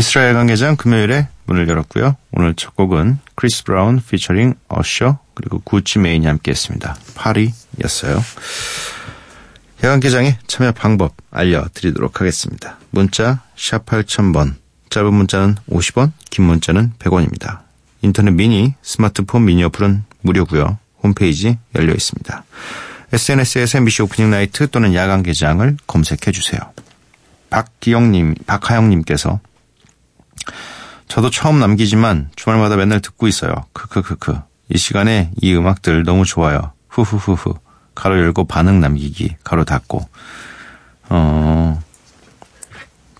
미쓰라 야간개장 금요일에 문을 열었고요. 오늘 첫 곡은 크리스 브라운 피처링 어셔 그리고 구찌 메인이 함께했습니다. Party였어요. 야간개장의 참여 방법 알려드리도록 하겠습니다. 문자 샵 8000번 짧은 문자는 50원 긴 문자는 100원입니다. 인터넷 미니 스마트폰 미니 어플은 무료고요. 홈페이지 열려 있습니다. SNS에서 MBC Opening Night 또는 야간개장을 검색해 주세요. 박기영님, 박하영님께서 저도 처음 남기지만 주말마다 맨날 듣고 있어요. 크크크크. 이 시간에 이 음악들 너무 좋아요. 후후후후. 가로 열고 반응 남기기. 가로 닫고. 어,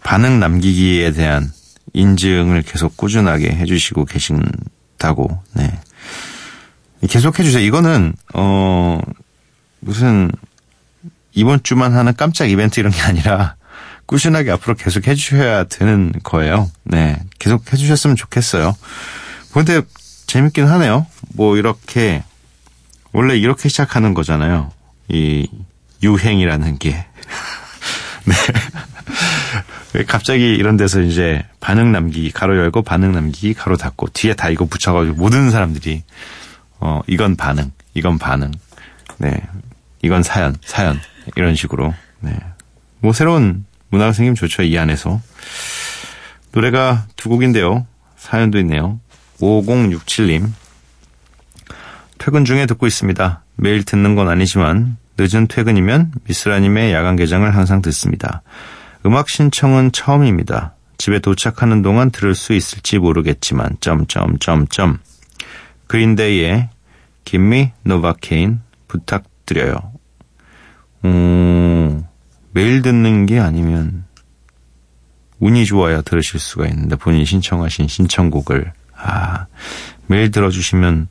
반응 남기기에 대한 인증을 계속 꾸준하게 해주시고 계신다고, 네. 계속 해주세요. 이거는, 어, 무슨, 이번 주만 하는 깜짝 이벤트 이런 게 아니라, 꾸준하게 앞으로 계속 해주셔야 되는 거예요. 네. 계속 해주셨으면 좋겠어요. 근데 재밌긴 하네요. 뭐 이렇게, 원래 이렇게 시작하는 거잖아요. 이 유행이라는 게. 네. 왜 갑자기 이런 데서 이제 반응 남기기, 가로 열고 반응 남기기, 가로 닫고, 뒤에 다 이거 붙여가지고 모든 사람들이, 어, 이건 반응, 이건 반응, 네. 이건 사연, 사연, 이런 식으로, 네. 뭐 새로운 생기면 좋죠, 이 안에서. 노래가 두 곡인데요. 사연도 있네요. 5067님. 퇴근 중에 듣고 있습니다. 매일 듣는 건 아니지만 늦은 퇴근이면 미스라님의 야간 개장을 항상 듣습니다. 음악 신청은 처음입니다. 집에 도착하는 동안 들을 수 있을지 모르겠지만 점점점점 그린데이의 김미 노바케인 부탁드려요. 음, 매일 듣는 게 아니면 운이 좋아야 들으실 수가 있는데 본인이 신청하신 신청곡을 아 매일 들어주시면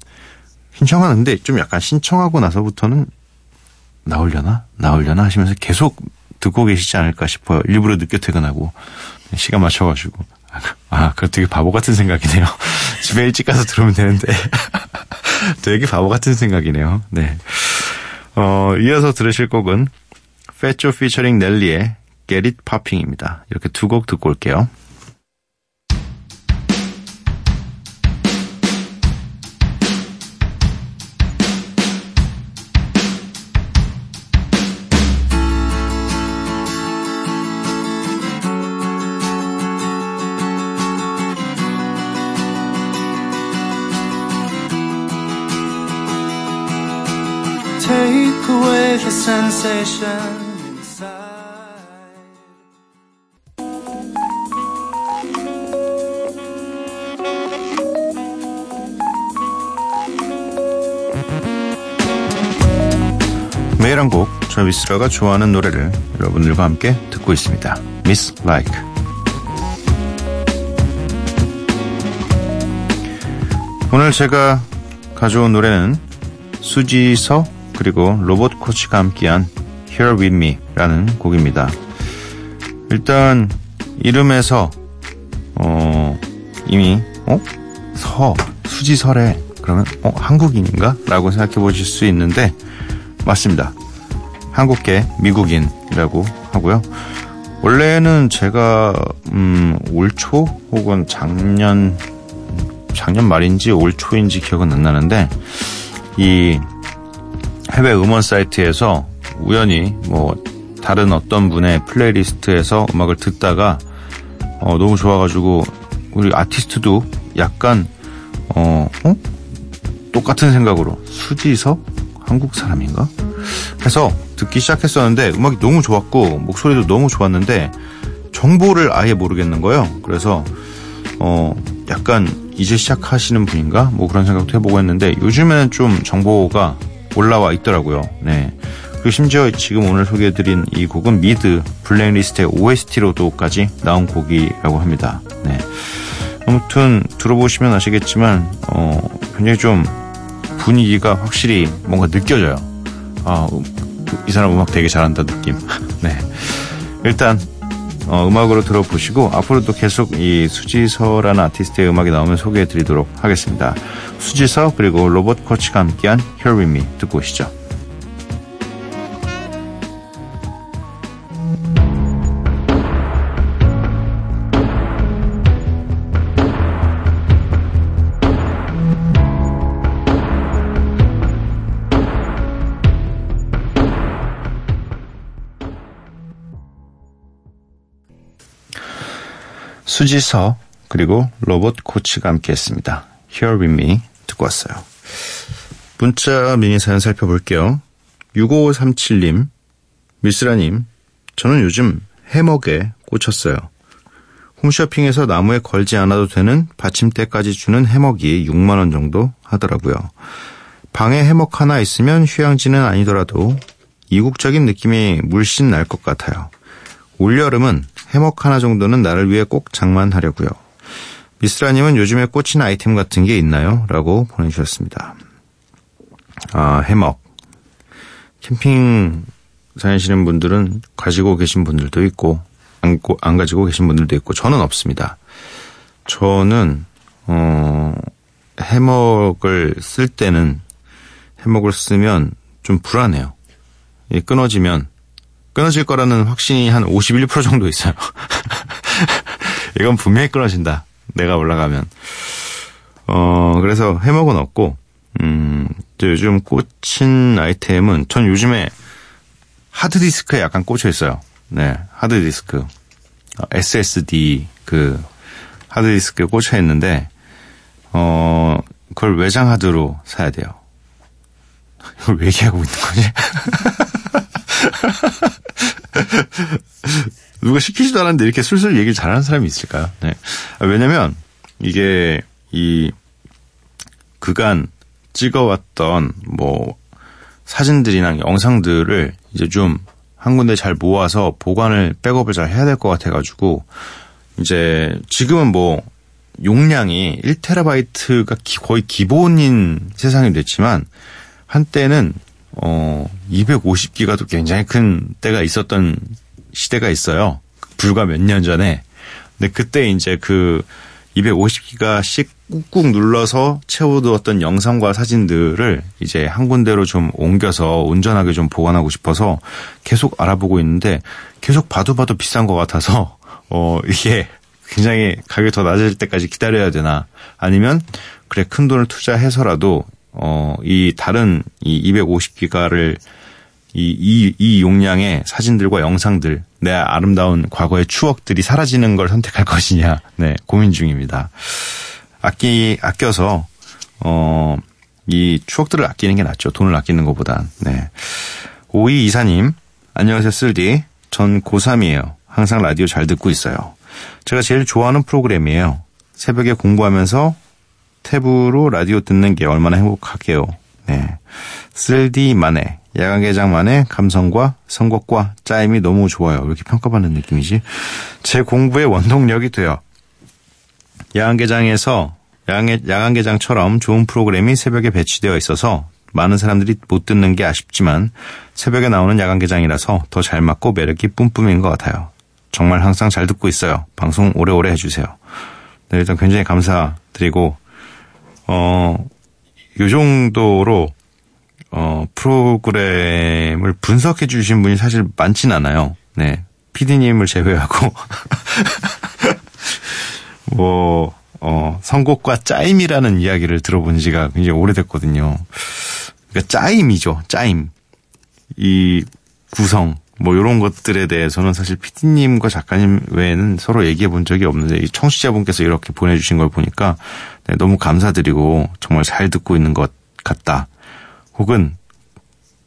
신청하는데 좀 약간 신청하고 나서부터는 나오려나 나오려나 하시면서 계속 듣고 계시지 않을까 싶어요. 일부러 늦게 퇴근하고 시간 맞춰가지고 아 그거 되게 바보 같은 생각이네요. 집에 일찍 가서 들으면 되는데 되게 바보 같은 생각이네요. 네. 어, 이어서 들으실 곡은 페초 피처링 넬리의 Get It Popping입니다. 이렇게 두 곡 듣고 올게요. Take away the sensation 저 미스라가 좋아하는 노래를 여러분들과 함께 듣고 있습니다. Miss Like. 오늘 제가 가져온 노래는 수지서 그리고 로봇 코치가 함께한 Here With Me라는 곡입니다. 일단 이름에서 어 이미 어 서 수지설에 그러면 어 한국인인가? 라고 생각해 보실 수 있는데 맞습니다. 한국계 미국인이라고 하고요. 원래는 제가 음, 올 초 혹은 작년 작년 말인지 올 초인지 기억은 안 나는데 이 해외 음원 사이트에서 우연히 뭐 다른 어떤 분의 playlist에서 음악을 듣다가 어, 너무 좋아가지고 우리 아티스트도 약간 어, 어? 똑같은 생각으로 수지서 한국 사람인가? 해서 듣기 시작했었는데 음악이 너무 좋았고 목소리도 너무 좋았는데 정보를 아예 모르겠는 거예요. 그래서 어 약간 이제 시작하시는 분인가? 뭐 그런 생각도 해보고 했는데 요즘에는 좀 정보가 올라와 있더라고요. 네. 그리고 심지어 지금 오늘 소개해드린 이 곡은 미드 블랙리스트의 OST로도까지 나온 곡이라고 합니다. 네. 아무튼 들어보시면 아시겠지만 어, 굉장히 좀 분위기가 확실히 뭔가 느껴져요. 아, 이 사람 음악 되게 잘한다 느낌. 네. 일단 어, 음악으로 들어보시고 앞으로도 계속 이 수지서라는 아티스트의 음악이 나오면 소개해드리도록 하겠습니다. 수지서 그리고 로봇 코치가 함께한 Here With Me 듣고 오시죠. 수지서 그리고 로봇 코치가 함께했습니다. Here With Me 듣고 왔어요. 문자 미니 사연 살펴볼게요. 6537님, 밀스라님, 저는 요즘 해먹에 꽂혔어요. 홈쇼핑에서 나무에 걸지 않아도 되는 받침대까지 주는 해먹이 6만원 정도 하더라고요. 방에 해먹 하나 있으면 휴양지는 아니더라도 이국적인 느낌이 물씬 날 것 같아요. 올여름은 해먹 하나 정도는 나를 위해 꼭 장만하려고요. 미스라님은 요즘에 꽂힌 아이템 같은 게 있나요? 라고 보내주셨습니다. 아, 해먹. 캠핑 다니시는 분들은 가지고 계신 분들도 있고, 안, 안 가지고 계신 분들도 있고, 저는 없습니다. 저는, 어, 해먹을 쓸 때는, 해먹을 쓰면 좀 불안해요. 이 끊어지면, 끊어질 거라는 확신이 한 51% 정도 있어요. 이건 분명히 끊어진다. 내가 올라가면. 어, 그래서 해먹은 없고, 음, 요즘 꽂힌 아이템은, 전 요즘에 하드디스크에 약간 꽂혀 있어요. 네, 하드디스크. 어, SSD, 그, 하드디스크에 꽂혀 있는데, 어, 그걸 외장 하드로 사야 돼요. 이걸 왜 얘기하고 있는 거지? 누가 시키지도 않았는데 이렇게 술술 얘기를 잘하는 사람이 있을까요? 네. 아, 왜냐면 이게 이 그간 찍어왔던 뭐 사진들이나 영상들을 이제 좀 한 군데 잘 모아서 보관을 백업을 잘 해야 될 것 같아가지고 이제 지금은 뭐 용량이 1테라바이트가 거의 기본인 세상이 됐지만 한때는 어 250기가도 굉장히 큰 때가 있었던 시대가 있어요. 불과 몇 년 전에. 근데 그때 이제 그 250기가씩 꾹꾹 눌러서 채워두었던 영상과 사진들을 이제 한 군데로 좀 옮겨서 온전하게 좀 보관하고 싶어서 계속 알아보고 있는데 계속 봐도 봐도 비싼 것 같아서 어 이게 굉장히 가격이 더 낮을 때까지 기다려야 되나 아니면 그래 큰 돈을 투자해서라도 어 이 다른 이 250기가를 이, 이, 이 용량의 사진들과 영상들, 내 아름다운 과거의 추억들이 사라지는 걸 선택할 것이냐, 네, 고민 중입니다. 아끼, 아껴서, 어, 이 추억들을 아끼는 게 낫죠. 돈을 아끼는 것보단, 네. 오이 이사님, 안녕하세요, 쓸디. 전 고3이에요. 항상 라디오 잘 듣고 있어요. 제가 제일 좋아하는 프로그램이에요. 새벽에 공부하면서 탭으로 라디오 듣는 게 얼마나 행복하게요. 네. 쓸디만의 야간 개장만의 감성과 선곡과 짜임이 너무 좋아요. 왜 이렇게 평가받는 느낌이지? 제 공부의 원동력이 돼요. 야간 개장에서 야간, 야간 개장처럼 좋은 프로그램이 새벽에 배치되어 있어서 많은 사람들이 못 듣는 게 아쉽지만 새벽에 나오는 야간 개장이라서 더 잘 맞고 매력이 뿜뿜인 것 같아요. 정말 항상 잘 듣고 있어요. 방송 오래오래 해주세요. 네, 일단 굉장히 감사드리고 어, 요 정도로 어, 프로그램을 분석해 주신 분이 사실 많진 않아요. 네. 피디님을 제외하고. 뭐, 어, 선곡과 짜임이라는 이야기를 들어본 지가 굉장히 오래됐거든요. 그러니까 짜임이죠. 짜임. 이 구성, 뭐 이런 것들에 대해서는 사실 피디님과 작가님 외에는 서로 얘기해 본 적이 없는데 이 청취자분께서 이렇게 보내주신 걸 보니까 네, 너무 감사드리고 정말 잘 듣고 있는 것 같다. 혹은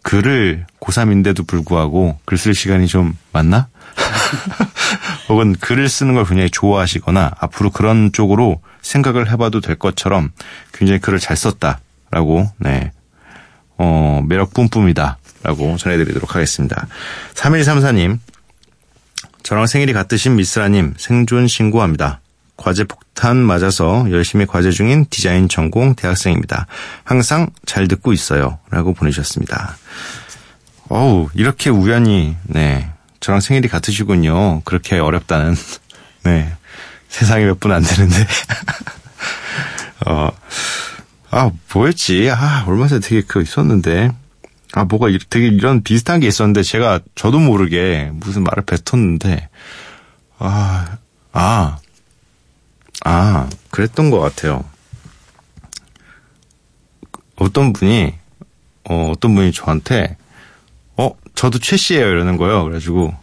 글을 고3인데도 불구하고 글 쓸 시간이 좀 많나? 혹은 글을 쓰는 걸 굉장히 좋아하시거나 앞으로 그런 쪽으로 생각을 해봐도 될 것처럼 굉장히 글을 잘 썼다라고 네 어, 매력 뿜뿜이다. 라고 전해드리도록 하겠습니다. 3134님, 저랑 생일이 같으신 미스라님 생존 신고합니다. 과제 폭탄 맞아서 열심히 과제 중인 디자인 전공 대학생입니다. 항상 잘 듣고 있어요. 라고 보내주셨습니다. 어우, 이렇게 우연히, 네. 저랑 생일이 같으시군요. 그렇게 어렵다는, 네. 세상에 몇 분 안 되는데. 어, 아, 뭐였지? 아, 얼마 전에 되게 그거 있었는데. 아, 뭐가 이- 되게 이런 비슷한 게 있었는데, 제가 저도 모르게 무슨 말을 뱉었는데, 아, 아, 아, 그랬던 것 같아요. 어떤 분이, 어, 어떤 분이 저한테, 어, 저도 최 씨예요 이러는 거예요. 그래가지고,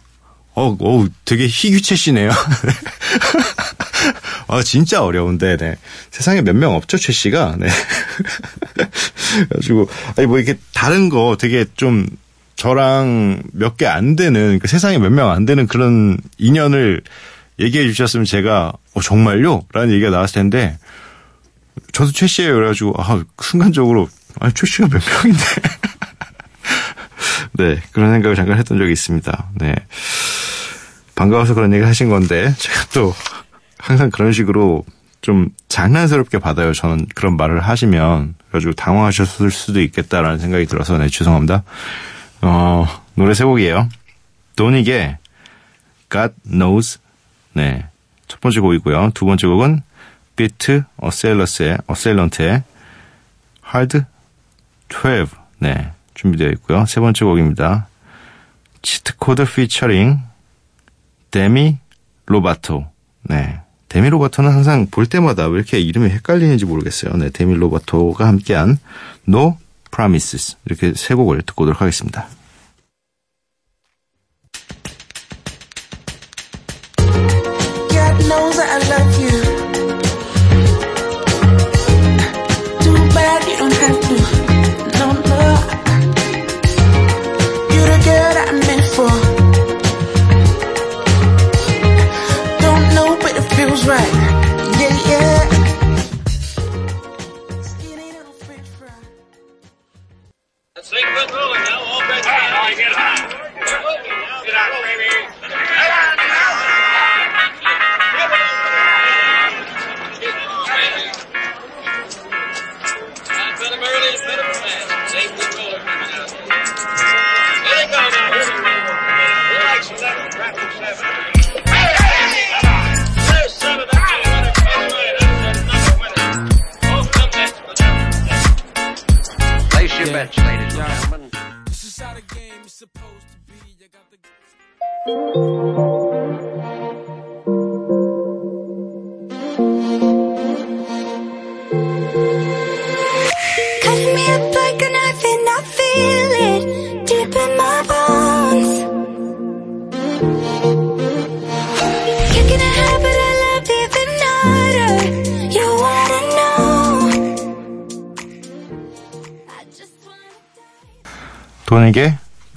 어, 어, 되게 희귀 최 씨네요. 아, 진짜 어려운데, 네. 세상에 몇 명 없죠, 최 씨가. 네. 그래가지고, 아니, 뭐 이렇게 다른 거 되게 좀 저랑 몇 개 안 되는, 그 세상에 몇 명 안 되는 그런 인연을 얘기해 주셨으면 제가, 어, 정말요? 라는 얘기가 나왔을 텐데, 저도 최 씨예요. 그래가지고, 아, 순간적으로, 아니, 최 씨가 몇 명인데. 네, 그런 생각을 잠깐 했던 적이 있습니다. 네. 반가워서 그런 얘기 하신 건데, 제가 또 항상 그런 식으로 좀 장난스럽게 받아요. 저는 그런 말을 하시면. 그래가지고 당황하셨을 수도 있겠다라는 생각이 들어서, 네, 죄송합니다. 어, 노래 세 곡이에요. 도닉의 God Knows. 네. 첫 번째 곡이고요. 두 번째 곡은 비트 어셀러스의, 어셀런트의 Hard 12. 네. 준비되어 있고요. 세 번째 곡입니다. 치트코드 피처링 데미 로바토. 네. 데미 로바토는 항상 볼 때마다 왜 이렇게 이름이 헷갈리는지 모르겠어요. 네. 데미 로바토가 함께한 No Promises. 이렇게 세 곡을 듣고 오도록 하겠습니다. God knows that I love you. Too bad you don't have to. No. You're the girl that I'm meant for. Don't know, but it feels right.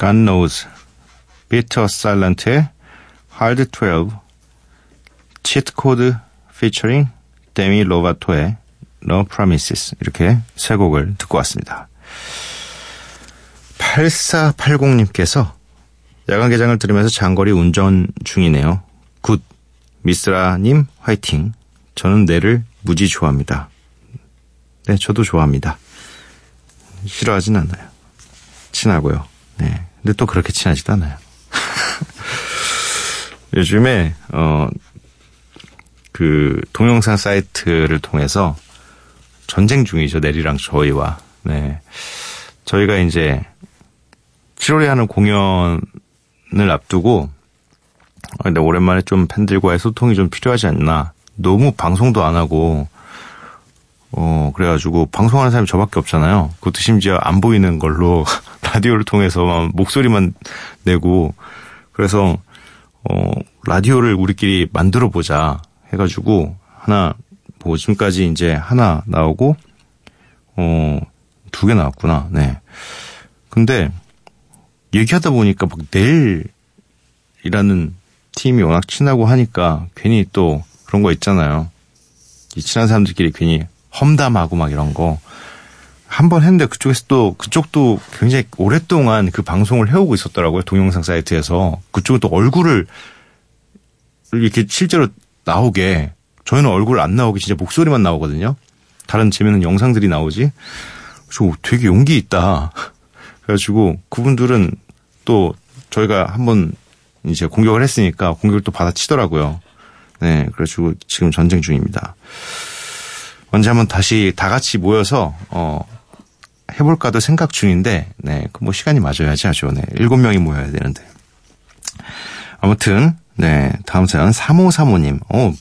God Knows, 비터 사일런트의 Hard 12, 치트코드 피처링 데미 로바토의 No Promises 이렇게 세 곡을 듣고 왔습니다. 8480님께서 야간 개장을 들으면서 장거리 운전 중이네요. Good. 미쓰라님 화이팅. 저는 내를 무지 좋아합니다. 네, 저도 좋아합니다. 싫어하진 않아요. 친하고요. 네. 근데 또 그렇게 친하지도 않아요. 요즘에, 어, 그, 동영상 사이트를 통해서 전쟁 중이죠. 내리랑 저희와. 네. 저희가 이제 7월에 하는 공연을 앞두고, 아, 근데 오랜만에 좀 팬들과의 소통이 좀 필요하지 않나. 너무 방송도 안 하고, 어, 그래가지고, 방송하는 사람이 저밖에 없잖아요. 그것도 심지어 안 보이는 걸로, 라디오를 통해서 목소리만 내고, 그래서, 어, 라디오를 우리끼리 만들어 보자 해가지고, 하나, 뭐, 지금까지 이제 하나 나오고, 어, 두 개 나왔구나, 네. 근데, 얘기하다 보니까 막 내일이라는 팀이 워낙 친하고 하니까 괜히 또 그런 거 있잖아요. 이 친한 사람들끼리 괜히 험담하고 막 이런 거. 아, 한번 했는데 그쪽에서 또 그쪽도 굉장히 오랫동안 그 방송을 해오고 있었더라고요. 동영상 사이트에서 그쪽은 또 얼굴을 이렇게 실제로 나오게 저희는 얼굴 안 나오게 진짜 목소리만 나오거든요. 다른 재밌는 영상들이 나오지. 저 되게 용기 있다. 그래가지고 그분들은 또 저희가 한번 이제 공격을 했으니까 공격을 또 받아치더라고요. 네, 그래가지고 지금 전쟁 중입니다. 언제 한번 다시 다 같이 모여서 어 해볼까도 생각 중인데, 네, 그뭐 시간이 맞아야지 하죠. 네, 일곱 명이 모여야 되는데. 아무튼 네, 다음 사연 3535님. 어,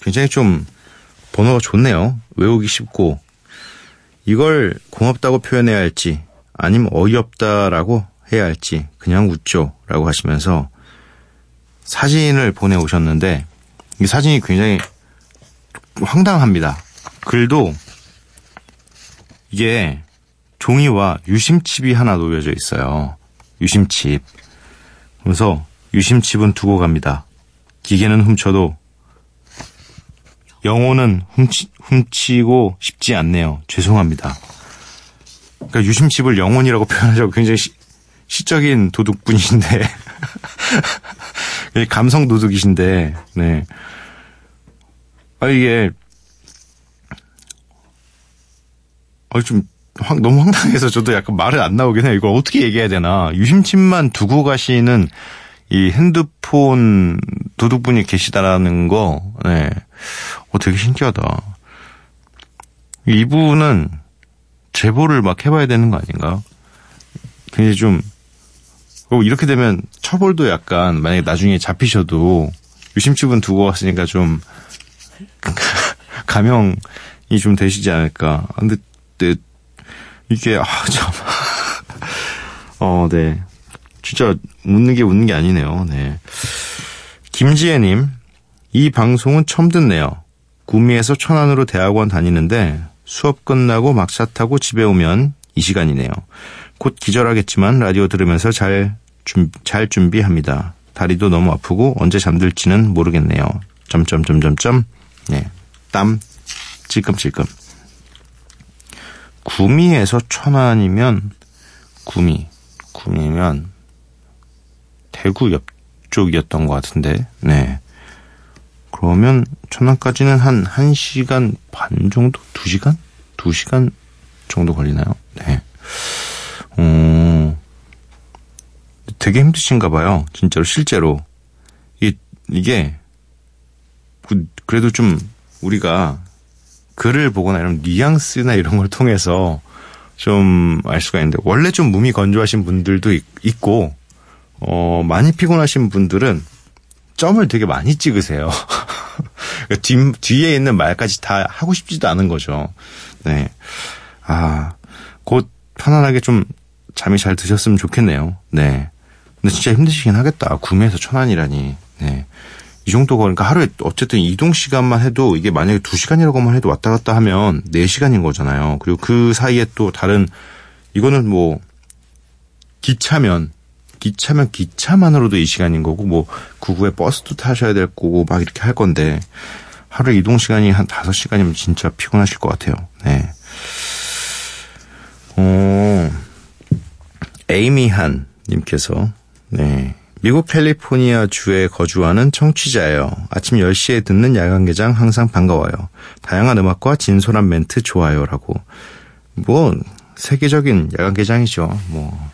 굉장히 좀 번호가 좋네요. 외우기 쉽고 이걸 고맙다고 표현해야 할지 아니면 어이없다라고 해야 할지 그냥 웃죠 라고 하시면서 사진을 보내오셨는데 이 사진이 굉장히 황당합니다. 글도 이게 종이와 유심칩이 하나 놓여져 있어요. 유심칩. 그래서 유심칩은 두고 갑니다. 기계는 훔쳐도 영혼은 훔치, 훔치고 싶지 않네요. 죄송합니다. 그러니까 유심칩을 영혼이라고 표현하자고 굉장히 시, 시적인 도둑분이신데 감성 도둑이신데 네. 아 이게 아, 좀 황, 너무 황당해서 저도 약간 말을 안 나오긴 해요. 이걸 어떻게 얘기해야 되나. 유심칩만 두고 가시는 이 핸드폰 도둑분이 계시다라는 거, 네. 어, 되게 신기하다. 이분은 제보를 막 해봐야 되는 거 아닌가? 굉장히 좀, 어, 이렇게 되면 처벌도 약간, 만약에 나중에 잡히셔도 유심칩은 두고 갔으니까 좀, 감형이 좀 되시지 않을까. 근데, 네, 이게, 아, 참. 어, 네. 진짜 웃는 게 웃는 게 아니네요. 네. 김지혜님, 이 방송은 처음 듣네요. 구미에서 천안으로 대학원 다니는데 수업 끝나고 막차 타고 집에 오면 이 시간이네요. 곧 기절하겠지만 라디오 들으면서 잘, 준, 잘 준비합니다. 다리도 너무 아프고 언제 잠들지는 모르겠네요. 점점점점점. 네. 땀 찔끔찔끔. 구미에서 천안이면 구미. 구미면 대구 옆쪽이었던 것 같은데. 네. 그러면 천안까지는 한 1시간 반 정도? 2시간? 2시간 정도 걸리나요? 네. 어, 되게 힘드신가 봐요. 진짜로, 실제로. 이, 이게, 그, 그래도 좀 우리가 글을 보거나 이런 뉘앙스나 이런 걸 통해서 좀 알 수가 있는데, 원래 좀 몸이 건조하신 분들도 있, 있고, 어, 많이 피곤하신 분들은 점을 되게 많이 찍으세요. 뒤, 뒤에 있는 말까지 다 하고 싶지도 않은 거죠. 네. 아, 곧 편안하게 좀 잠이 잘 드셨으면 좋겠네요. 네. 근데 진짜 힘드시긴 하겠다. 구미에서 천안이라니. 네. 이 정도 거니까 하루에 어쨌든 이동 시간만 해도 이게 만약에 2시간이라고만 해도 왔다 갔다 하면 4시간인 거잖아요. 그리고 그 사이에 또 다른 이거는 뭐 기차면 기차면 기차만으로도 이 시간인 거고 뭐 구구에 버스도 타셔야 될 거고 막 이렇게 할 건데 하루 이동 시간이 한 5시간이면 진짜 피곤하실 것 같아요. 네. 어, 에이미한 님께서 네. 미국 캘리포니아 주에 거주하는 청취자예요. 아침 10시에 듣는 야간 개장 항상 반가워요. 다양한 음악과 진솔한 멘트 좋아요라고. 뭐 세계적인 야간 개장이죠. 뭐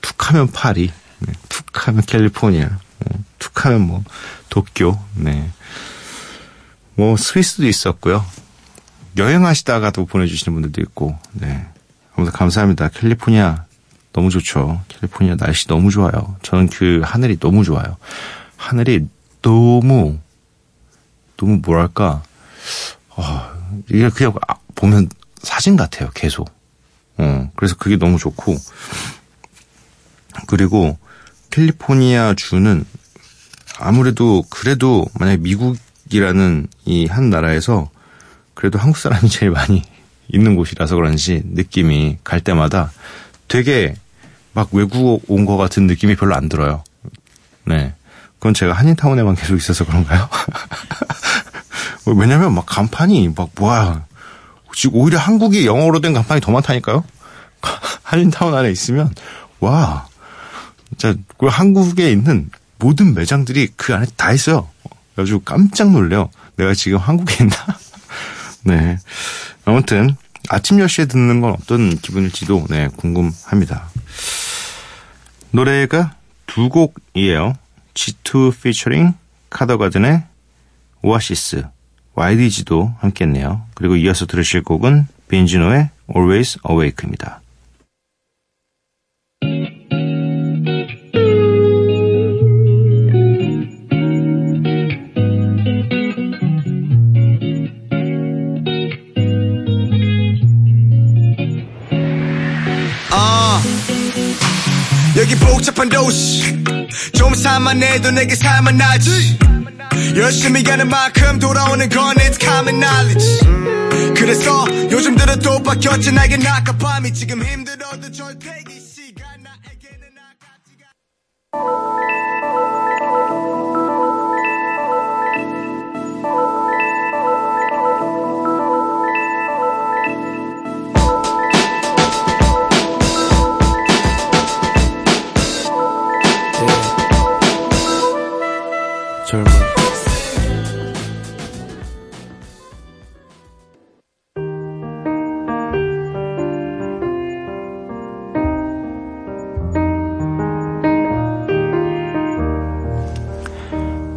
툭하면 파리, 네. 툭하면 캘리포니아, 네. 툭하면 뭐 도쿄, 네. 뭐 스위스도 있었고요. 여행하시다가도 보내주시는 분들도 있고, 네. 아무튼 감사합니다. 캘리포니아 너무 좋죠. 캘리포니아 날씨 너무 좋아요. 저는 그 하늘이 너무 좋아요. 하늘이 너무 너무 뭐랄까, 어, 이게 그냥 보면 사진 같아요. 계속. 어, 그래서 그게 너무 좋고. 그리고 캘리포니아 주는 아무래도 그래도 만약에 미국이라는 이 한 나라에서 그래도 한국 사람이 제일 많이 있는 곳이라서 그런지 느낌이 갈 때마다 되게 막 외국 온 것 같은 느낌이 별로 안 들어요. 네. 그건 제가 한인타운에만 계속 있어서 그런가요? 왜냐면 막 간판이 막 뭐야 지금 오히려 한국이 영어로 된 간판이 더 많다니까요. 한인타운 안에 있으면 와 진짜 그 한국에 있는 모든 매장들이 그 안에 다 있어요. 아주 깜짝 놀래요. 내가 지금 한국에 있나? 네. 아무튼 아침 10시에 듣는 건 어떤 기분일지도 네, 궁금합니다. 노래가 두 곡이에요. G2 피처링 카더가든의 오아시스, YDG도 함께 했네요. 그리고 이어서 들으실 곡은 빈지노의 Always Awake입니다. 여기 복잡한 도시. 좀 살만해도 내게 살만 나지. 열심히 가는 만큼 돌아오는 건 it's common knowledge. 그래서 요즘 들어 또 바뀌었지. 나에게 아까 밤이 지금 힘들어 젊은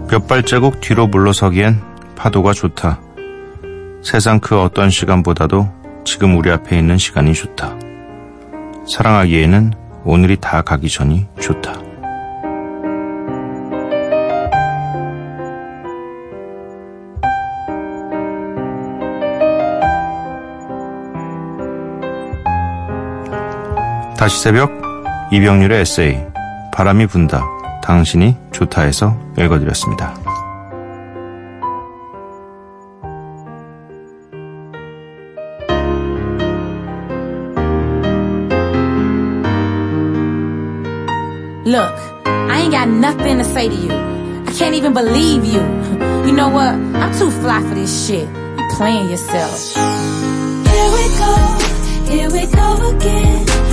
몇 발자국 뒤로 물러서기엔 파도가 좋다. 세상 그 어떤 시간보다도 지금 우리 앞에 있는 시간이 좋다. 사랑하기에는 오늘이 다 가기 전이 좋다. 다시 새벽 이병률의 에세이 바람이 분다 당신이 좋다해서 읽어드렸습니다. Look, I ain't got nothing to say to you. I can't even believe you. You know what? I'm too fly for this shit. You playing yourself. Here we go, here we go again.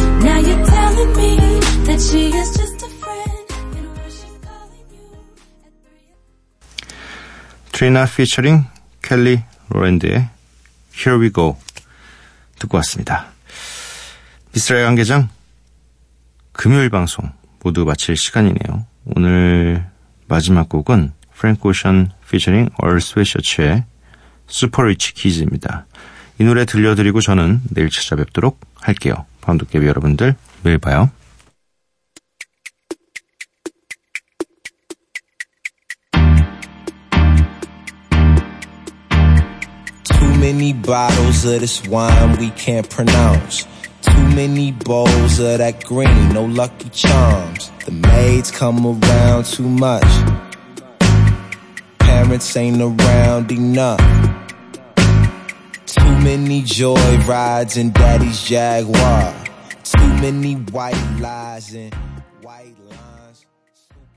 트리나 피처링 켈리 로랜드의 Here We Go 듣고 왔습니다. 미쓰라의 야간개장 금요일 방송 모두 마칠 시간이네요. 오늘 마지막 곡은 프랭크 오션 피처링 얼 스웨셔츠의 슈퍼 리치 키즈입니다. 이 노래 들려드리고 저는 내일 찾아뵙도록 할게요. 밤도깨비 여러분들 매일 봐요. Too many bottles of this wine we can't pronounce. Too many bowls of that green, no lucky charms. The maids come around too much. Parents ain't around enough. Many joy rides in daddy's Jaguar. Too many white lies and